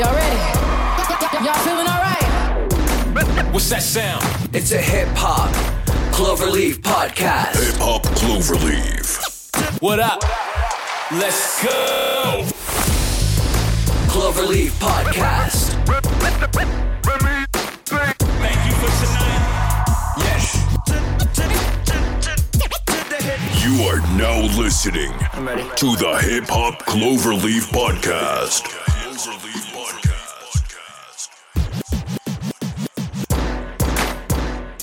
Y'all ready? Y'all feeling alright? What's that sound? It's a hip hop Cloverleaf podcast. Hip Hop Cloverleaf. What up? Let's go. Cloverleaf podcast. Thank you for tonight. Yes. You are now listening to the Hip Hop Cloverleaf podcast.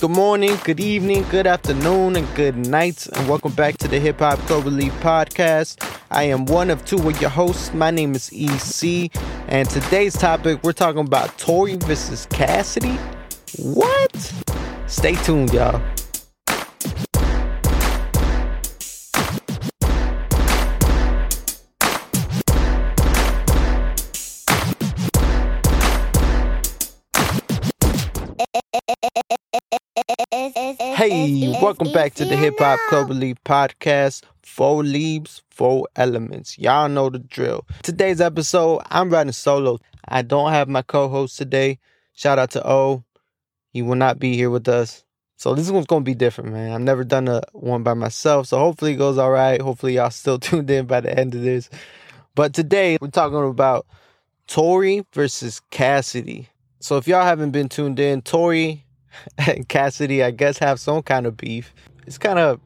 Good morning, good evening, good afternoon, and good night, and welcome back to the Hip Hop Cloverleaf podcast. I am one of two of your hosts. My name is EC, and today's topic we're talking about Tory versus Cassidy. What? Stay tuned, y'all. Hey, welcome back to the Hip Hop Cloverleaf podcast. Four leaves, four elements. Y'all know the drill. Today's episode, I'm riding solo. I don't have my co-host today. Shout out to O. He will not be here with us. So this one's gonna be different, man. I've never done a one by myself, so hopefully it goes all right. Hopefully y'all still tuned in by the end of this. But today we're talking about Tory versus Cassidy. So if y'all haven't been tuned in, Tory and Cassidy, I guess, have some kind of beef. It's kind of,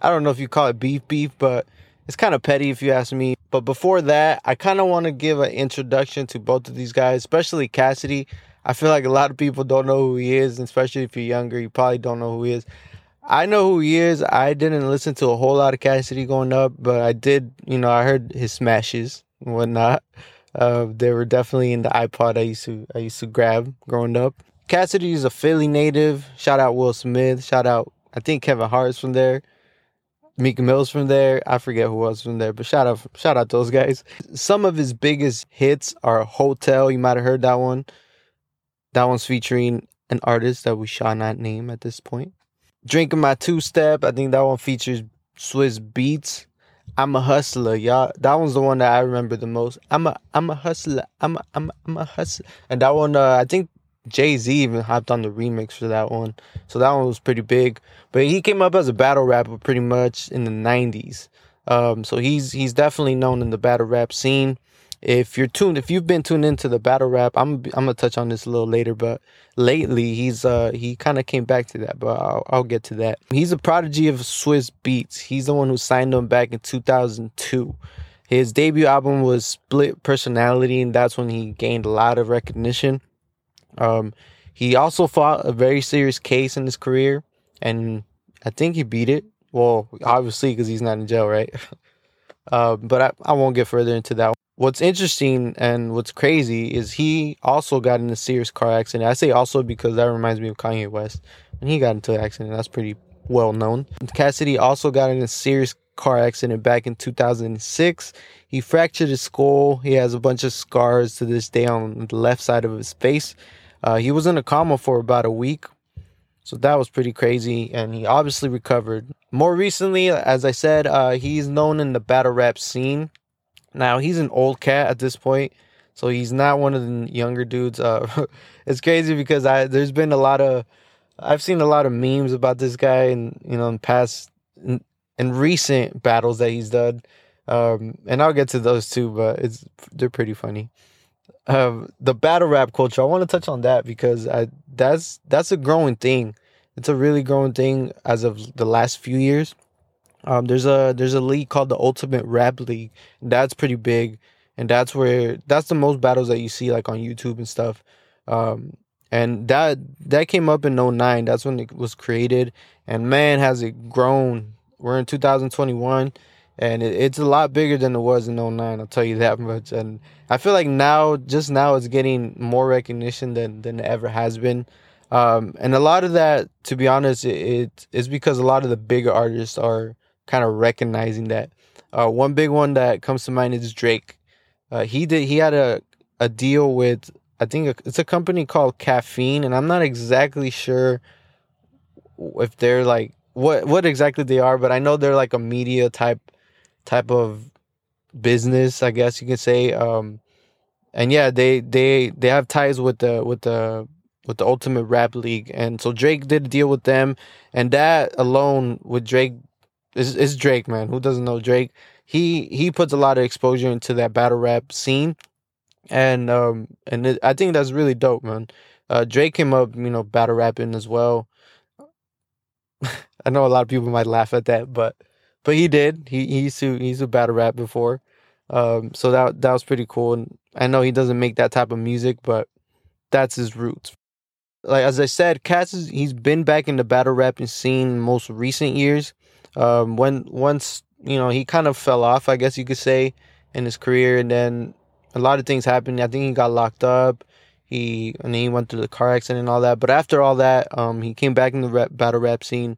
I don't know if you call it beef beef, but it's kind of petty if you ask me. But before that, I kind of want to give an introduction to both of these guys, especially Cassidy. I feel like a lot of people don't know who he is, and especially if you're younger, you probably don't know who he is. I know who he is. I didn't listen to a whole lot of Cassidy growing up, but I did, you know, I heard his smashes and whatnot. Uh, they were definitely in the iPod I used to I used to grab growing up. Cassidy is a Philly native. Shout out Will Smith. Shout out I think Kevin Hart's from there. Meek Mill's from there. I forget who else from there, but shout out shout out those guys. Some of his biggest hits are Hotel. You might have heard that one. That one's featuring an artist that we shall not name at this point. Drinking My Two Step. I think that one features Swizz Beatz. I'm a hustler, y'all. That one's the one that I remember the most. I'm a I'm a hustler. I'm a I'm a, I'm a hustler. And that one, uh, I think Jay Z even hopped on the remix for that one. So that one was pretty big. But he came up as a battle rapper pretty much in the '90s. Um, so he's he's definitely known in the battle rap scene. If you're tuned, if you've been tuned into the battle rap, I'm I'm gonna touch on this a little later. But lately, he's uh he kind of came back to that. But I'll, I'll get to that. He's a prodigy of Swizz Beatz. He's the one who signed him back in 2002. His debut album was Split Personality, and that's when he gained a lot of recognition. Um, he also fought a very serious case in his career, and I think he beat it. Well, obviously, because he's not in jail, right? uh, but I, I won't get further into that. What's interesting and what's crazy is he also got in a serious car accident. I say also because that reminds me of Kanye West. When he got into an accident, that's pretty well known. Cassidy also got in a serious car accident back in 2006. He fractured his skull. He has a bunch of scars to this day on the left side of his face. Uh, he was in a coma for about a week. So that was pretty crazy, and he obviously recovered. More recently, as I said, uh, he's known in the battle rap scene. Now he's an old cat at this point, so he's not one of the younger dudes. Uh, it's crazy because I there's been a lot of I've seen a lot of memes about this guy, and you know, in past in recent battles that he's done, um, and I'll get to those too. But it's they're pretty funny um, the battle rap culture. I want to touch on that because I that's that's a growing thing. It's a really growing thing as of the last few years. Um, there's a there's a league called the Ultimate Rap League. That's pretty big, and that's where that's the most battles that you see like on YouTube and stuff. Um, and that that came up in 09. That's when it was created, and man, has it grown. We're in 2021 and it, it's a lot bigger than it was in 09 i'll tell you that much. And i feel like now just now it's getting more recognition than than it ever has been. Um, and a lot of that to be honest it, it is because a lot of the bigger artists are kind of recognizing that. Uh, one big one that comes to mind is drake. Uh, he did he had a a deal with i think it's a company called caffeine and i'm not exactly sure if they're like what what exactly they are but i know they're like a media type type of business, I guess you can say. Um, and yeah, they they they have ties with the with the with the Ultimate Rap League, and so Drake did a deal with them, and that alone with Drake is is Drake, man. Who doesn't know Drake? He he puts a lot of exposure into that battle rap scene, and um and it, I think that's really dope, man. Uh, Drake came up, you know, battle rapping as well. I know a lot of people might laugh at that, but but he did. He he used to he battle rap before, um, so that that was pretty cool. And I know he doesn't make that type of music, but that's his roots. Like as I said, Cass is he's been back in the battle rapping scene most recent years. Um, when once you know he kind of fell off, I guess you could say, in his career, and then a lot of things happened. I think he got locked up. He and he went through the car accident and all that. But after all that, um, he came back in the rap, battle rap scene.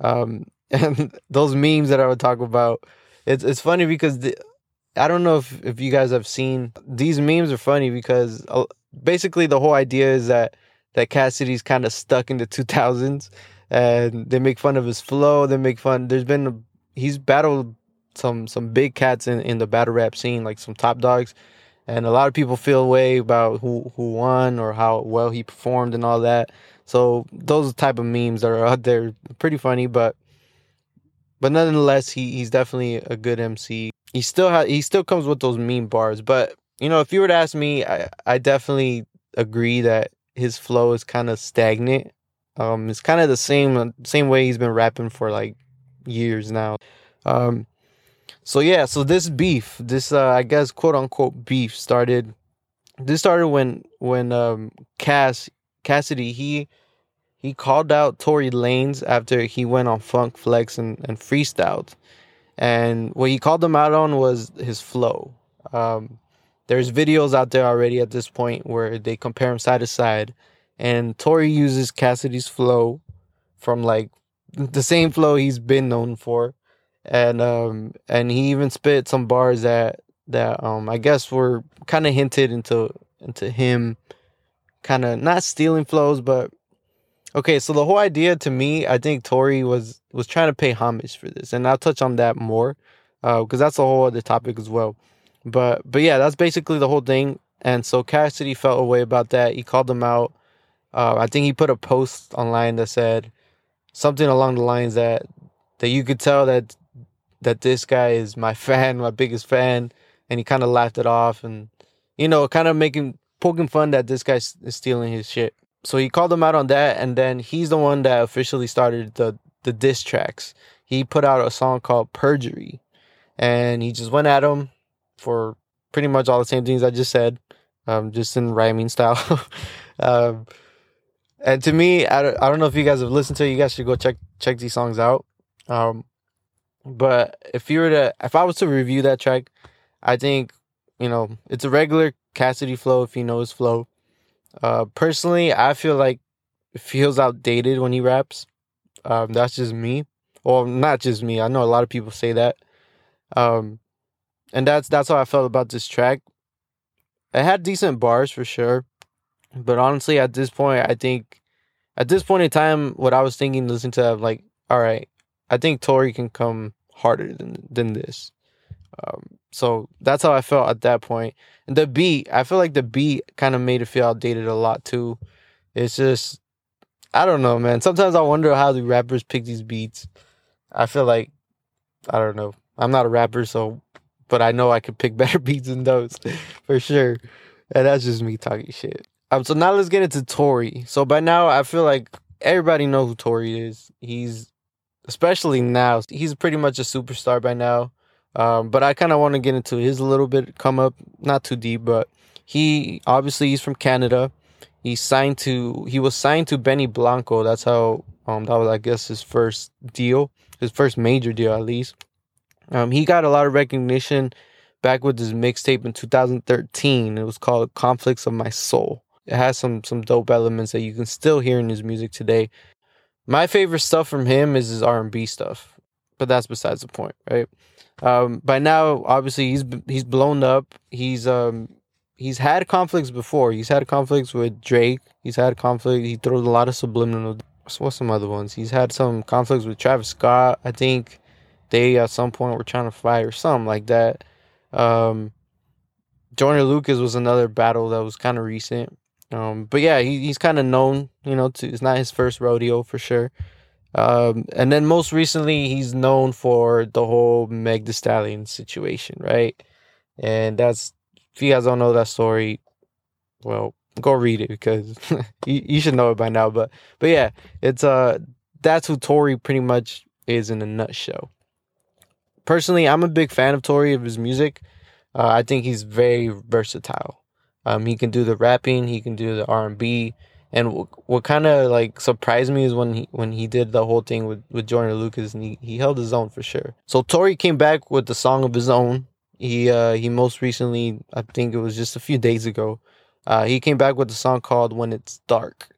Um, and those memes that I would talk about, it's it's funny because the, I don't know if if you guys have seen these memes are funny because uh, basically the whole idea is that that Cassidy's kind of stuck in the 2000s and they make fun of his flow. They make fun. There's been he's battled some some big cats in in the battle rap scene, like some top dogs, and a lot of people feel way about who who won or how well he performed and all that. So those type of memes that are out there pretty funny, but but nonetheless, he he's definitely a good MC. He still ha- he still comes with those meme bars, but you know, if you were to ask me, I I definitely agree that his flow is kind of stagnant. Um, it's kind of the same same way he's been rapping for like years now. Um, so yeah, so this beef, this uh, I guess quote unquote beef started. This started when when um, Cass Cassidy he he called out Tory Lanez after he went on Funk Flex and, and freestyled. And what he called him out on was his flow. Um, there's videos out there already at this point where they compare him side to side. And Tory uses Cassidy's flow from like the same flow he's been known for. And um and he even spit some bars that that um I guess were kind of hinted into into him kind of not stealing flows but okay so the whole idea to me I think Tory was was trying to pay homage for this and I'll touch on that more uh because that's a whole other topic as well. But but yeah that's basically the whole thing and so Cassidy felt away about that. He called them out. Uh, I think he put a post online that said something along the lines that that you could tell that that this guy is my fan, my biggest fan, and he kind of laughed it off and you know, kind of making poking fun that this guy is stealing his shit. So he called him out on that, and then he's the one that officially started the the diss tracks. He put out a song called "Perjury," and he just went at him for pretty much all the same things I just said, um, just in rhyming style. um, and to me, I don't, I don't know if you guys have listened to it. You guys should go check check these songs out. Um, but if you were to, if I was to review that track, I think you know it's a regular Cassidy flow. If you know his flow, uh, personally, I feel like it feels outdated when he raps. Um, that's just me. Well, not just me. I know a lot of people say that. Um, and that's that's how I felt about this track. It had decent bars for sure. But honestly, at this point, I think at this point in time, what I was thinking, listening to, I'm like, all right, I think Tory can come harder than than this. Um, so that's how I felt at that point. And the beat, I feel like the beat kind of made it feel outdated a lot too. It's just, I don't know, man. Sometimes I wonder how the rappers pick these beats. I feel like, I don't know. I'm not a rapper, so, but I know I could pick better beats than those for sure. And that's just me talking shit. Um, so now let's get into Tory. So by now, I feel like everybody know who Tory is. He's especially now. He's pretty much a superstar by now. Um, but I kind of want to get into his a little bit. Come up, not too deep, but he obviously he's from Canada. He signed to he was signed to Benny Blanco. That's how um that was I guess his first deal, his first major deal at least. Um, he got a lot of recognition back with his mixtape in 2013. It was called Conflicts of My Soul. It has some some dope elements that you can still hear in his music today. My favorite stuff from him is his R and B stuff, but that's besides the point, right? Um, by now, obviously, he's he's blown up. He's um he's had conflicts before. He's had conflicts with Drake. He's had conflict. He throws a lot of subliminal. What's some other ones? He's had some conflicts with Travis Scott. I think they at some point were trying to fight or something like that. Um, Joyner Lucas was another battle that was kind of recent. Um, but yeah, he, he's kind of known, you know, to, it's not his first rodeo for sure. Um, and then most recently, he's known for the whole Meg Thee Stallion situation, right? And that's, if you guys don't know that story, well, go read it because you, you should know it by now. But, but yeah, it's, uh, that's who Tory pretty much is in a nutshell. Personally, I'm a big fan of Tory, of his music. Uh, I think he's very versatile. Um, he can do the rapping, he can do the R and B, and w- what kind of like surprised me is when he when he did the whole thing with with Joyner Lucas, and he, he held his own for sure. So Tory came back with the song of his own. He uh he most recently, I think it was just a few days ago, uh, he came back with a song called "When It's Dark,"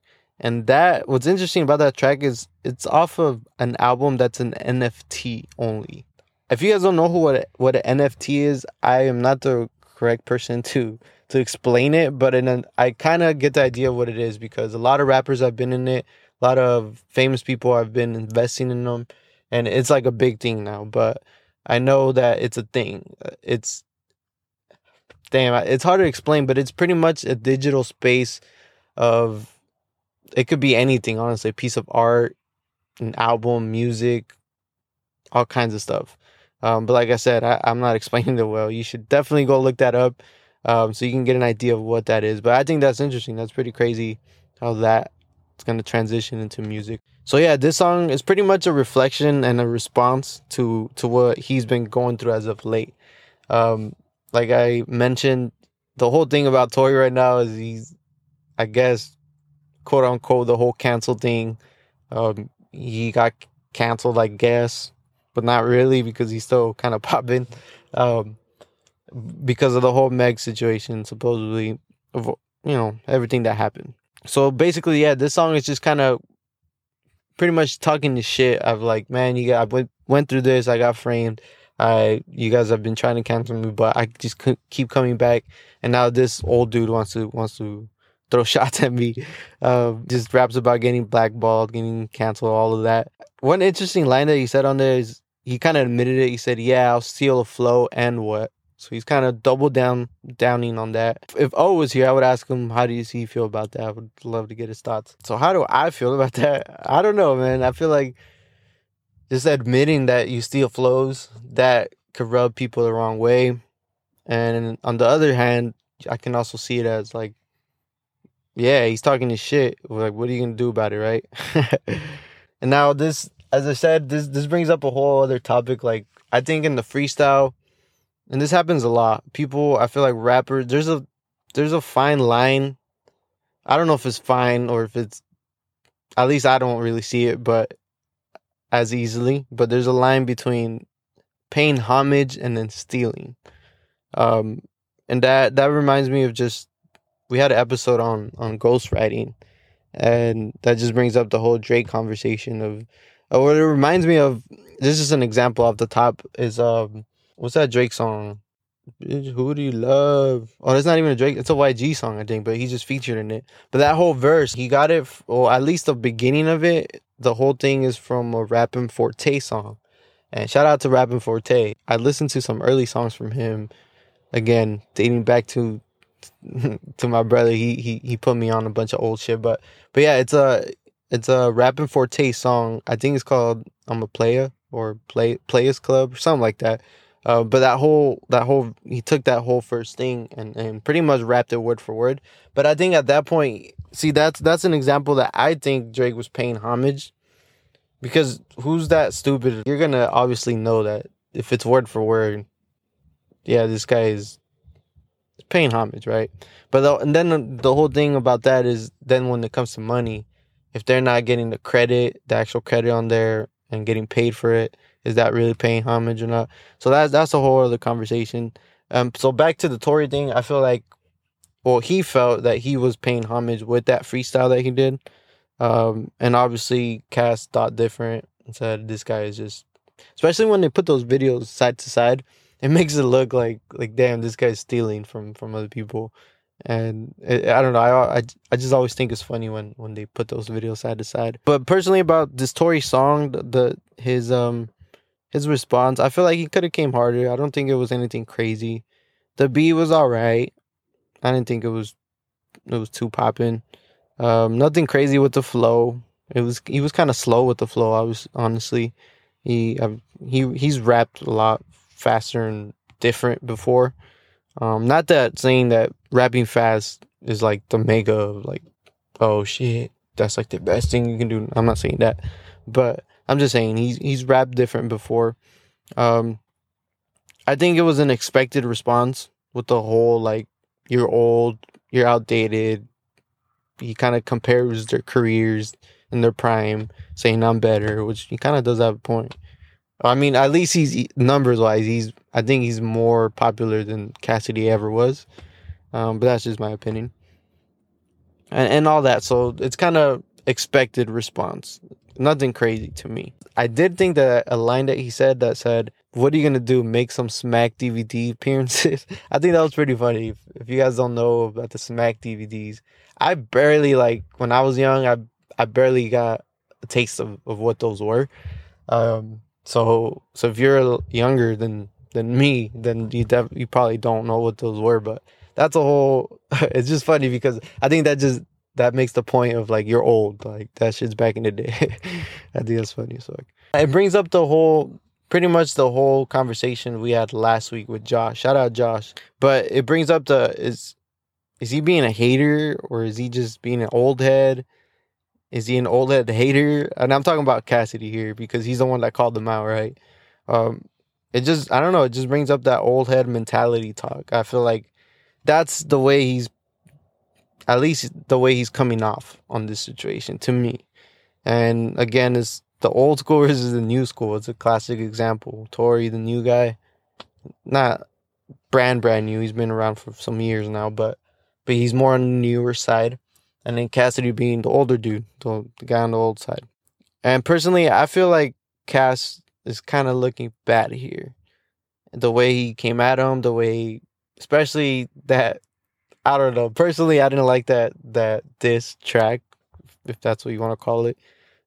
and that what's interesting about that track is it's off of an album that's an NFT only. If you guys don't know who what what an NFT is, I am not the correct person to to explain it, but in I kind of get the idea of what it is because a lot of rappers have been in it, a lot of famous people have been investing in them, and it's like a big thing now. But I know that it's a thing. It's damn, it's hard to explain, but it's pretty much a digital space of it could be anything, honestly, a piece of art, an album, music, all kinds of stuff. Um, but like I said, I, I'm not explaining it well. You should definitely go look that up um, so you can get an idea of what that is. But I think that's interesting. That's pretty crazy how that it's going to transition into music. So yeah, this song is pretty much a reflection and a response to to what he's been going through as of late. Um, like I mentioned, the whole thing about Tory right now is he's, I guess, quote unquote, the whole cancel thing. Um, he got canceled, I guess, but not really because he's still kind of popping. Um, because of the whole Meg situation, supposedly, of you know everything that happened. So basically, yeah, this song is just kind of pretty much talking the shit of like, man, you got I went went through this, I got framed. I you guys have been trying to cancel me, but I just keep coming back, and now this old dude wants to wants to throw shots at me. Uh, just raps about getting blackballed, getting canceled, all of that. One interesting line that he said on there is he kind of admitted it. He said, "Yeah, I'll steal a flow and what." So he's kind of double down, downing on that. If O was here, I would ask him, how does he feel about that? I would love to get his thoughts. So how do I feel about that? I don't know, man. I feel like just admitting that you steal flows, that could rub people the wrong way. And on the other hand, I can also see it as like, yeah, he's talking his shit. Like, what are you gonna do about it, right? and now this, as I said, this this brings up a whole other topic. Like, I think in the freestyle, and this happens a lot. People, I feel like rappers. There's a there's a fine line. I don't know if it's fine or if it's. At least I don't really see it, but as easily. But there's a line between paying homage and then stealing. Um, and that that reminds me of just we had an episode on on ghostwriting, and that just brings up the whole Drake conversation of. Uh, what it reminds me of. This is an example off the top. Is um what's that Drake song? Who do you love? Oh, it's not even a Drake. It's a YG song, I think, but he's just featured in it. But that whole verse, he got it, or at least the beginning of it. The whole thing is from a Rappin' 4-Tay song. And shout out to Rappin' 4-Tay. I listened to some early songs from him. Again, dating back to to my brother. He he he put me on a bunch of old shit. But but yeah, it's a it's a Rappin' 4-Tay song. I think it's called I'm a Player or Play Players Club or something like that. Uh, but that whole that whole he took that whole first thing and, and pretty much wrapped it word for word. But I think at that point, see that's that's an example that I think Drake was paying homage because who's that stupid? You're gonna obviously know that if it's word for word, yeah, this guy is paying homage, right? But the, and then the whole thing about that is then when it comes to money, if they're not getting the credit, the actual credit on there, and getting paid for it, is that really paying homage or not? So that's that's a whole other conversation. Um, so back to the Tory thing, I feel like, well, he felt that he was paying homage with that freestyle that he did, um, and obviously Cass thought different and said this guy is just, especially when they put those videos side to side, it makes it look like like damn this guy's stealing from from other people and it, I don't know. I, I I just always think it's funny when when they put those videos side to side. But personally, about this Tory song, the, the his um his response, I feel like he could have came harder. I don't think it was anything crazy. The B was all right. I didn't think it was it was too popping. Um, nothing crazy with the flow. It was he was kind of slow with the flow. I was honestly he I've, he he's rapped a lot faster and different before. Um, not that saying that rapping fast is like the mega like oh shit that's like the best thing you can do. I'm not saying that, but I'm just saying he's he's rapped different before. Um, I think it was an expected response with the whole like you're old, you're outdated. He kind of compares their careers in their prime, saying I'm better, which he kind of does have a point. I mean, at least he's numbers wise, he's I think he's more popular than Cassidy ever was. Um, but that's just my opinion. And and all that, so it's kind of expected response. Nothing crazy to me. I did think that a line that he said that said, "What are you gonna do? Make some Smack DVD appearances?" I think that was pretty funny. If, if you guys don't know about the Smack DVDs, I barely like when I was young. I I barely got a taste of, of what those were. Um, so so if you're younger than than me, then you def- you probably don't know what those were. But that's a whole. it's just funny because I think that just that makes the point of like you're old. Like that shit's back in the day. I think that's funny. So it brings up the whole. Pretty much the whole conversation we had last week with Josh. Shout out Josh. But it brings up the is is he being a hater or is he just being an old head? Is he an old head hater? And I'm talking about Cassidy here because he's the one that called them out, right? Um, it just I don't know, it just brings up that old head mentality talk. I feel like that's the way he's at least the way he's coming off on this situation to me. And again, it's the old school versus the new school. It's a classic example. Tory, the new guy, not brand brand new. He's been around for some years now, but but he's more on the newer side. And then Cassidy being the older dude, the, the guy on the old side. And personally, I feel like Cass is kind of looking bad here. The way he came at him, the way, especially that, I don't know. Personally, I didn't like that that this track, if that's what you want to call it.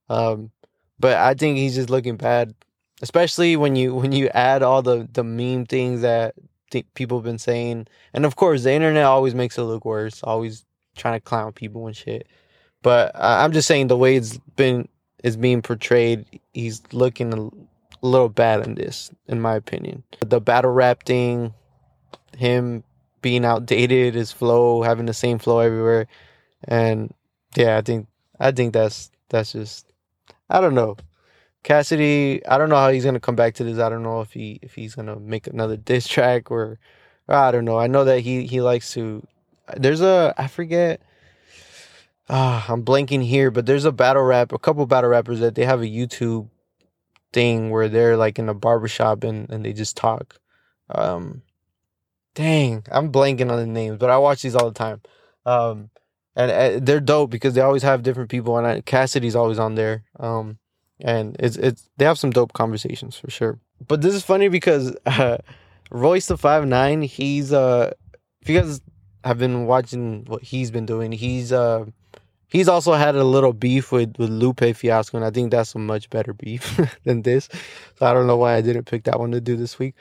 Um, but I think he's just looking bad, especially when you when you add all the the meme things that th- people have been saying, and of course the internet always makes it look worse, always trying to clown people and shit. But I- I'm just saying the way it's been is being portrayed, he's looking a, a little bad in this, in my opinion. The battle rap thing, him being outdated, his flow, having the same flow everywhere, and yeah, I think I think that's that's just I don't know. Cassidy, I don't know how he's gonna come back to this. I don't know if he if he's gonna make another diss track or, or I don't know. I know that he he likes to. There's a I forget. Ah, I'm blanking here, but there's a battle rap, a couple battle rappers that they have a YouTube thing where they're like in a barbershop and and they just talk. Um, dang, I'm blanking on the names, but I watch these all the time. Um, and uh, they're dope because they always have different people, and I, Cassidy's always on there. Um, and it's it's they have some dope conversations for sure. But this is funny because uh, Royce da Five Nine, he's uh, if you guys have been watching what he's been doing, he's uh, he's also had a little beef with with Lupe Fiasco, and I think that's a much better beef than this. So I don't know why I didn't pick that one to do this week,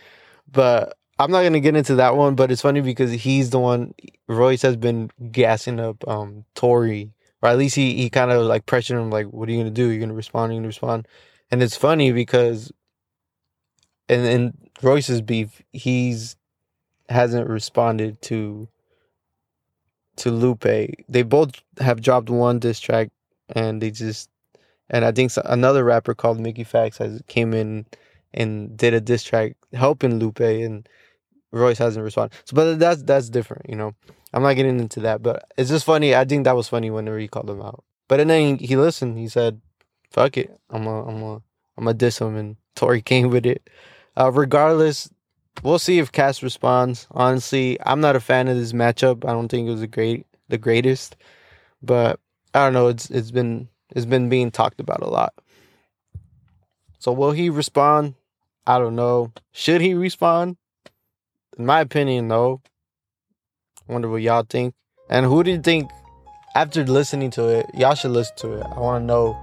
but I'm not gonna get into that one, but it's funny because he's the one Royce has been gassing up um Tory, or at least he he kind of like pressured him like, "What are you gonna do? You're gonna respond? You're gonna respond?" And it's funny because, in in Royce's beef, he's hasn't responded to to Lupe. They both have dropped one diss track, and they just and I think another rapper called Mickey Factz has came in and did a diss track helping Lupe and Royce hasn't responded. So, but that's that's different, you know. I'm not getting into that, but it's just funny. I think that was funny whenever he called him out. But and then he, he listened. He said, "Fuck it, I'm a I'm a I'm a diss him," and Tory came with it. Uh, regardless, we'll see if Cass responds. Honestly, I'm not a fan of this matchup. I don't think it was a great the greatest, but I don't know. It's it's been it's been being talked about a lot. So will he respond? I don't know. Should he respond? In my opinion, no. Wonder what y'all think. And who do you think after listening to it, y'all should listen to it. I wanna know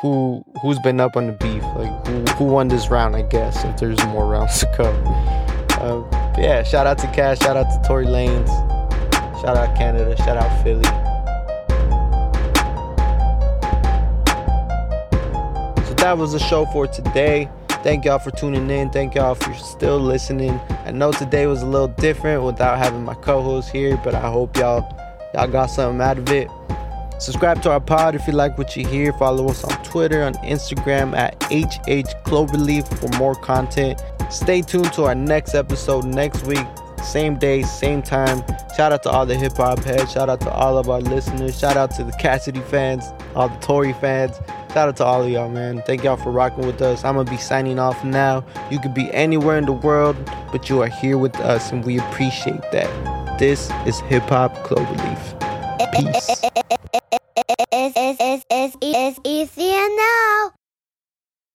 who who's been up on the beef. Like who who won this round, I guess, if there's more rounds to come. Uh, yeah, shout out to Cash, shout out to Tory Lanez, shout out Canada, shout out Philly. So that was the show for today. Thank y'all for tuning in. Thank y'all for still listening. I know today was a little different without having my co-host here, but I hope y'all y'all got something out of it. Subscribe to our pod if you like what you hear. Follow us on Twitter, on Instagram at HH Cloverleaf for more content. Stay tuned to our next episode next week. Same day, same time. Shout out to all the hip hop heads. Shout out to all of our listeners. Shout out to the Cassidy fans, all the Tory fans. Shout out to all of y'all, man. Thank y'all for rocking with us. I'm going to be signing off now. You could be anywhere in the world, but you are here with us, and we appreciate that. This is Hip Hop Cloverleaf. Peace. It's, it's, now.